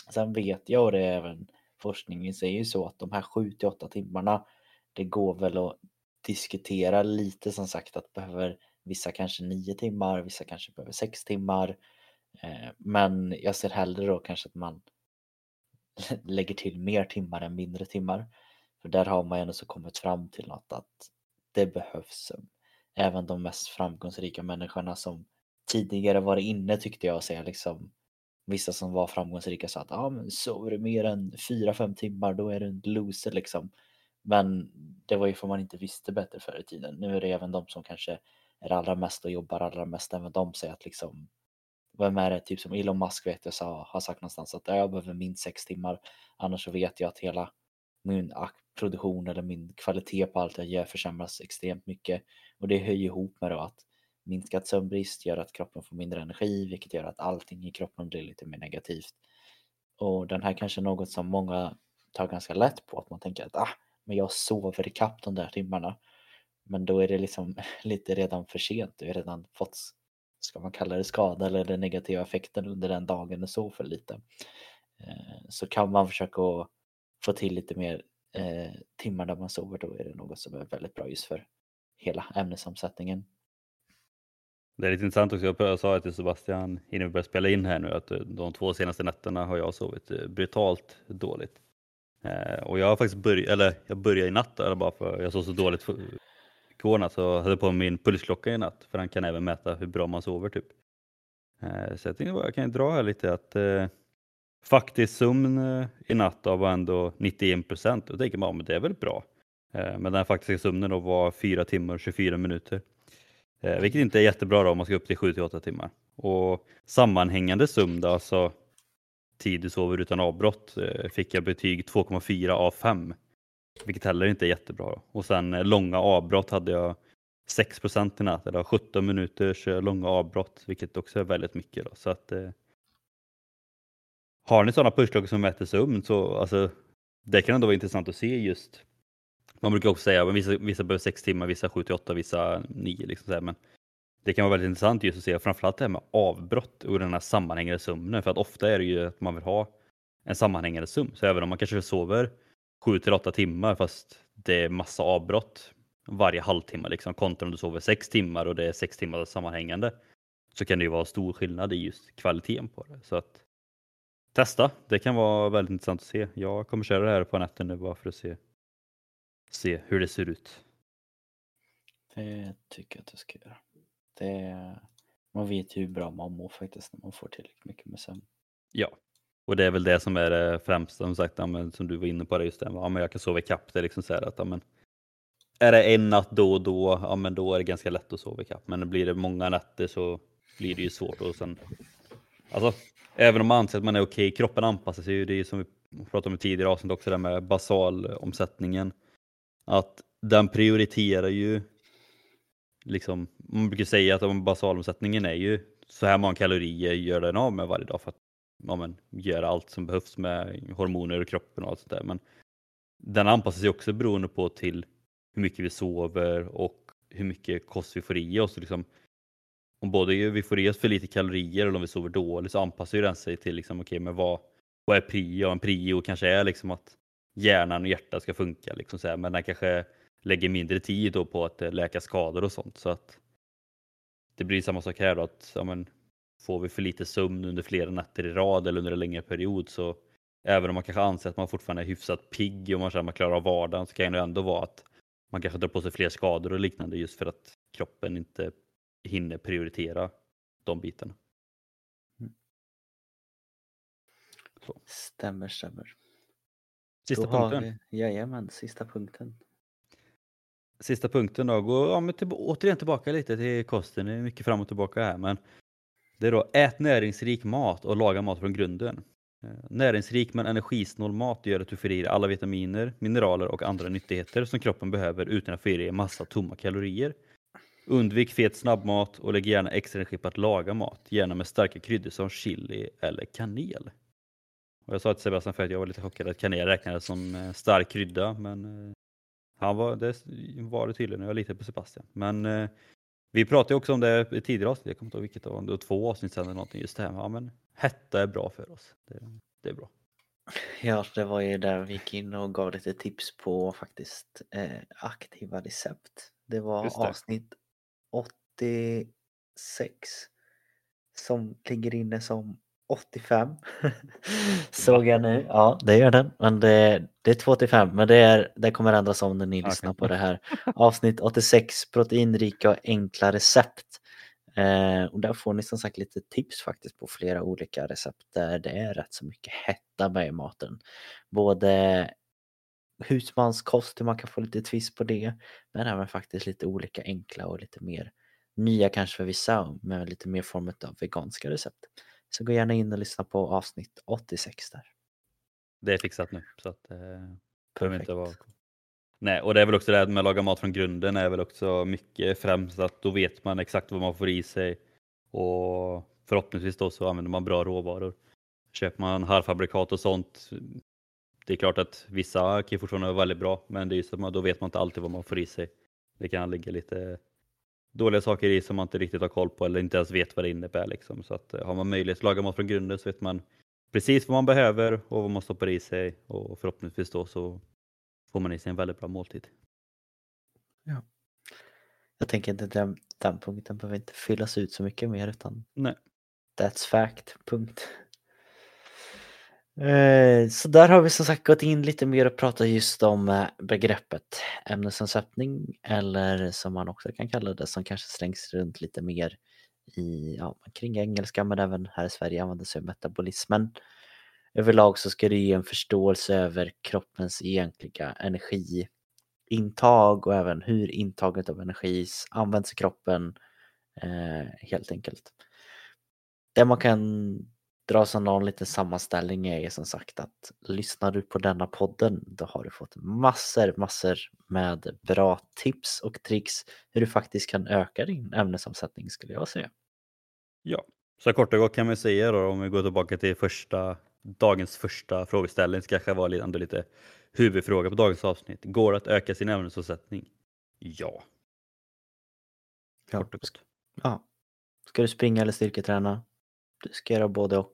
Sen vet jag och det är även forskningen säger ju så att de här 7 till 8 timmarna det går väl att diskutera lite som sagt att behöver vissa kanske 9 timmar, vissa kanske behöver 6 timmar. Eh, men jag ser hellre då kanske att man [laughs] lägger till mer timmar än mindre timmar. För där har man ju ändå så kommit fram till något att det behövs. Även de mest framgångsrika människorna som tidigare varit inne tyckte jag säga liksom Vissa som var framgångsrika sa att ah, men sover du mer än 4-5 timmar då är du en loser liksom. Men det var ju för man inte visste bättre förr i tiden. Nu är det även de som kanske är allra mest och jobbar allra mest, även de säger att liksom vem är det, typ som Elon Musk vet jag sa, har sagt någonstans att jag behöver minst 6 timmar. Annars så vet jag att hela min produktion eller min kvalitet på allt jag gör försämras extremt mycket. Och det hör ju ihop med då att minskat sömnbrist gör att kroppen får mindre energi, vilket gör att allting i kroppen blir lite mer negativt. Och den här kanske är något som många tar ganska lätt på, att man tänker att ah, men jag sover i kapp de där timmarna. Men då är det liksom [laughs] lite redan för sent, du har redan fått, ska man kalla det skada eller den negativa effekten under den dagen du sov för lite. Eh, så kan man försöka få till lite mer eh, timmar där man sover, då är det något som är väldigt bra just för hela ämnesomsättningen. Det är lite intressant också, jag sa till Sebastian innan vi började spela in här nu att eh, de två senaste nätterna har jag sovit eh, brutalt dåligt. Eh, och jag har faktiskt börjat, eller jag började i natt eller bara för jag sov så dåligt för- igår natt så jag hade på min pulsklocka i natt för den kan även mäta hur bra man sover typ. Eh, så jag tänkte bara, jag kan ju dra här lite att eh, faktisk sömn eh, i natt då var ändå 91 procent. Då tänker man, ja, men det är väl bra. Eh, men den faktiska sömnen då var 4 timmar och 24 minuter. Eh, vilket inte är jättebra då om man ska upp till 7 till 8 timmar. Och sammanhängande sömn alltså tid du sover utan avbrott, eh, fick jag betyg 2,4 av 5. Vilket heller inte är jättebra. Då. Och sen eh, långa avbrott hade jag 6 procent i natt, eller 17 minuters eh, långa avbrott, vilket också är väldigt mycket. Då. Så att, eh, har ni sådana pulsklockor som mäter sömn så alltså, det kan ändå vara intressant att se just man brukar också säga att vissa, vissa behöver sex timmar, vissa sju till åtta, vissa nio. Liksom så här, men det kan vara väldigt intressant just att se framförallt det här med avbrott och den här sammanhängande sömnen. För att ofta är det ju att man vill ha en sammanhängande sömn. Så även om man kanske sover sju till åtta timmar fast det är massa avbrott varje halvtimme liksom kontra om du sover sex timmar och det är sex timmar sammanhängande så kan det ju vara stor skillnad i just kvaliteten på det. Så att testa, det kan vara väldigt intressant att se. Jag kommer köra det här på natten nu bara för att se, se hur det ser ut. Det tycker jag att du ska göra. Det, man vet ju hur bra man mår faktiskt när man får tillräckligt mycket med sömn. Ja, och det är väl det som är det främsta som sagt, ja, men, som du var inne på det just det, ja, men jag kan sova ikapp. Det liksom så här att ja, men, är det en natt då och då, ja men då är det ganska lätt att sova ikapp. Men blir det många nätter så blir det ju svårt och sen, alltså även om man anser att man är okej, kroppen anpassar sig ju. Det är ju som vi pratade om i tidigare avsnitt också, det med basalomsättningen. Att den prioriterar ju liksom, man brukar säga att om basalomsättningen är ju så här många kalorier gör den av med varje dag för att ja, men, göra allt som behövs med hormoner och kroppen och allt sånt där. Men den anpassar sig också beroende på till hur mycket vi sover och hur mycket kost vi får i oss. Liksom, om både vi får i oss för lite kalorier eller om vi sover dåligt så anpassar ju den sig till liksom, okay, men vad, vad är prio? En prio kanske är liksom att hjärnan och hjärtat ska funka. Liksom, så här, men den kanske lägger mindre tid då på att eh, läka skador och sånt. Så att det blir samma sak här då att ja, men, får vi för lite sömn under flera nätter i rad eller under en längre period så även om man kanske anser att man fortfarande är hyfsat pigg och man känner att man klarar av vardagen så kan det ändå vara att man kanske drar på sig fler skador och liknande just för att kroppen inte hinner prioritera de bitarna. Så. Stämmer, stämmer. Sista Då har punkten. Vi, jajamän, sista punkten. Sista punkten då, gå ja, men till, återigen tillbaka lite till kosten, det är mycket fram och tillbaka här men det är då ät näringsrik mat och laga mat från grunden. Eh, näringsrik men energisnål mat gör att du får i dig alla vitaminer, mineraler och andra nyttigheter som kroppen behöver utan att få i dig massa tomma kalorier. Undvik fet snabbmat och lägg gärna extra energi på att laga mat, gärna med starka kryddor som chili eller kanel. Och jag sa till Sebastian för att jag var lite chockad att kanel räknades som eh, stark krydda men eh, han var, det var det tydligen, jag litar på Sebastian. Men eh, vi pratade också om det i tidigare avsnitt, jag kommer inte ihåg vilket av det var två avsnitt sedan eller någonting, just det här med ja, men hetta är bra för oss. Det, det är bra. Ja, det var ju där vi gick in och gav lite tips på faktiskt eh, aktiva recept. Det var det. avsnitt 86 som ligger inne som 85. [laughs] Såg jag nu. Ja, det gör den. Men det, det är 285, men det, är, det kommer ändras om när ni Okej. lyssnar på det här. Avsnitt 86, proteinrika och enkla recept. Eh, och där får ni som sagt lite tips faktiskt på flera olika recept där det är rätt så mycket hetta med i maten. Både husmanskost, hur man kan få lite twist på det, men även faktiskt lite olika enkla och lite mer nya kanske för vissa med lite mer form av veganska recept. Så gå gärna in och lyssna på avsnitt 86 där. Det är fixat nu. Så att, eh, behöver inte vara... Nej, och det är väl också det här med att laga mat från grunden är väl också mycket främst att då vet man exakt vad man får i sig och förhoppningsvis då så använder man bra råvaror. Köper man halvfabrikat och sånt, det är klart att vissa kan fortfarande vara väldigt bra, men det är ju så att man, då vet man inte alltid vad man får i sig. Det kan ligga lite dåliga saker i som man inte riktigt har koll på eller inte ens vet vad det innebär. Liksom. Så att, eh, har man möjlighet att laga mat från grunden så vet man precis vad man behöver och vad man stoppar i sig och förhoppningsvis då så får man i sig en väldigt bra måltid. Jag tänker inte den, den punkten behöver inte fyllas ut så mycket mer utan Nej. That's fact, punkt. Eh, så där har vi som sagt gått in lite mer och pratat just om eh, begreppet ämnesomsättning eller som man också kan kalla det som kanske slängs runt lite mer i, ja, kring engelska men även här i Sverige använder sig av metabolismen. Överlag så ska det ge en förståelse över kroppens egentliga energiintag och även hur intaget av energi används i kroppen eh, helt enkelt. Det man kan dra som någon liten sammanställning är som sagt att lyssnar du på denna podden då har du fått massor, massor med bra tips och tricks hur du faktiskt kan öka din ämnesomsättning skulle jag säga. Ja, så kort och gott kan man säga då om vi går tillbaka till första, dagens första frågeställning, ska kanske vara ändå lite huvudfråga på dagens avsnitt. Går det att öka sin ämnesomsättning? Ja. Kort och gott. Ja. Ska du springa eller styrketräna? Du ska göra både och.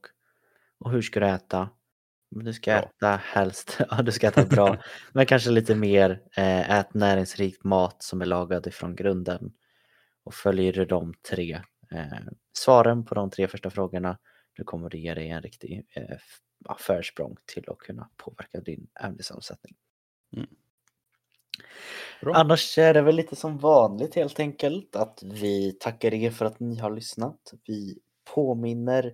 Och hur ska du äta? Du ska Bra. äta helst, [laughs] ja du ska äta bra, [laughs] men kanske lite mer eh, ät näringsrikt mat som är lagad ifrån grunden. Och följer du de tre eh, svaren på de tre första frågorna, då kommer det ge dig en riktig eh, försprång till att kunna påverka din ämnesomsättning. Bra. Annars är det väl lite som vanligt helt enkelt att vi tackar er för att ni har lyssnat. Vi påminner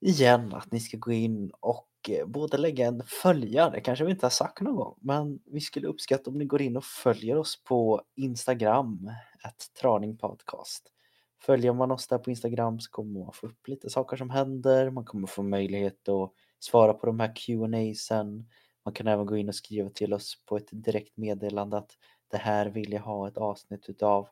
igen att ni ska gå in och eh, både lägga en följa, det kanske vi inte har sagt någon gång, men vi skulle uppskatta om ni går in och följer oss på Instagram, ett traningpodcast. Följer man oss där på Instagram så kommer man få upp lite saker som händer, man kommer få möjlighet att svara på de här Q&A sen. Man kan även gå in och skriva till oss på ett direkt meddelande att det här vill jag ha ett avsnitt utav.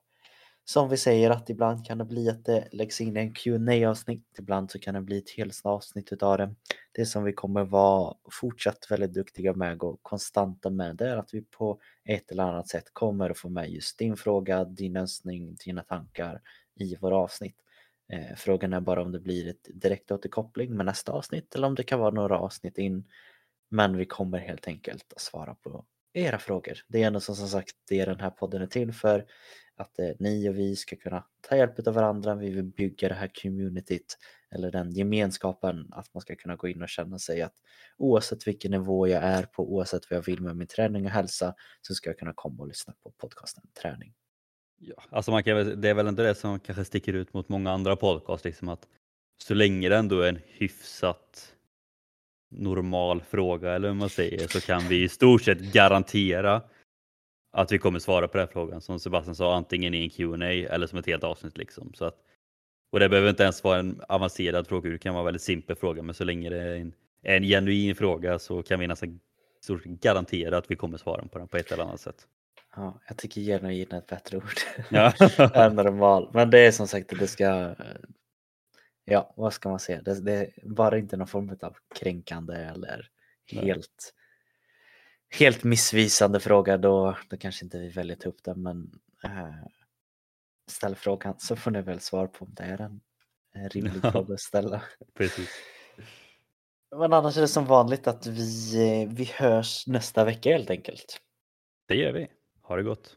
Som vi säger att ibland kan det bli att det läggs in en qa avsnitt ibland så kan det bli ett helt avsnitt utav det. Det som vi kommer vara fortsatt väldigt duktiga med och konstanta med det är att vi på ett eller annat sätt kommer att få med just din fråga, din önskning, dina tankar i våra avsnitt. Eh, frågan är bara om det blir ett direkt återkoppling med nästa avsnitt eller om det kan vara några avsnitt in. Men vi kommer helt enkelt att svara på era frågor. Det är ändå som, som sagt det den här podden är till för. Att eh, ni och vi ska kunna ta hjälp av varandra. Vi vill bygga det här communityt eller den gemenskapen att man ska kunna gå in och känna sig att oavsett vilken nivå jag är på, oavsett vad jag vill med min träning och hälsa så ska jag kunna komma och lyssna på podcasten Träning. Ja, alltså man kan, det är väl inte det som kanske sticker ut mot många andra podcast, liksom att så länge det ändå är en hyfsat normal fråga eller hur man säger så kan vi i stort sett garantera att vi kommer svara på den frågan som Sebastian sa antingen i en Q&A eller som ett helt avsnitt liksom. Så att, och det behöver inte ens vara en avancerad fråga, det kan vara en väldigt simpel fråga men så länge det är en, en genuin fråga så kan vi nästan stort garantera att vi kommer svara på den på ett eller annat sätt. Ja, jag tycker genuin är ett bättre ord ja. [laughs] än normal. Men det är som sagt det ska Ja, vad ska man säga? Det, det bara inte någon form av kränkande eller helt, helt missvisande fråga. Då, då kanske inte vi väljer ta upp den, men äh, ställ frågan så får ni väl svar på om det är en, en rimlig fråga att ställa. Precis. Men annars är det som vanligt att vi, vi hörs nästa vecka helt enkelt. Det gör vi. Ha det gott.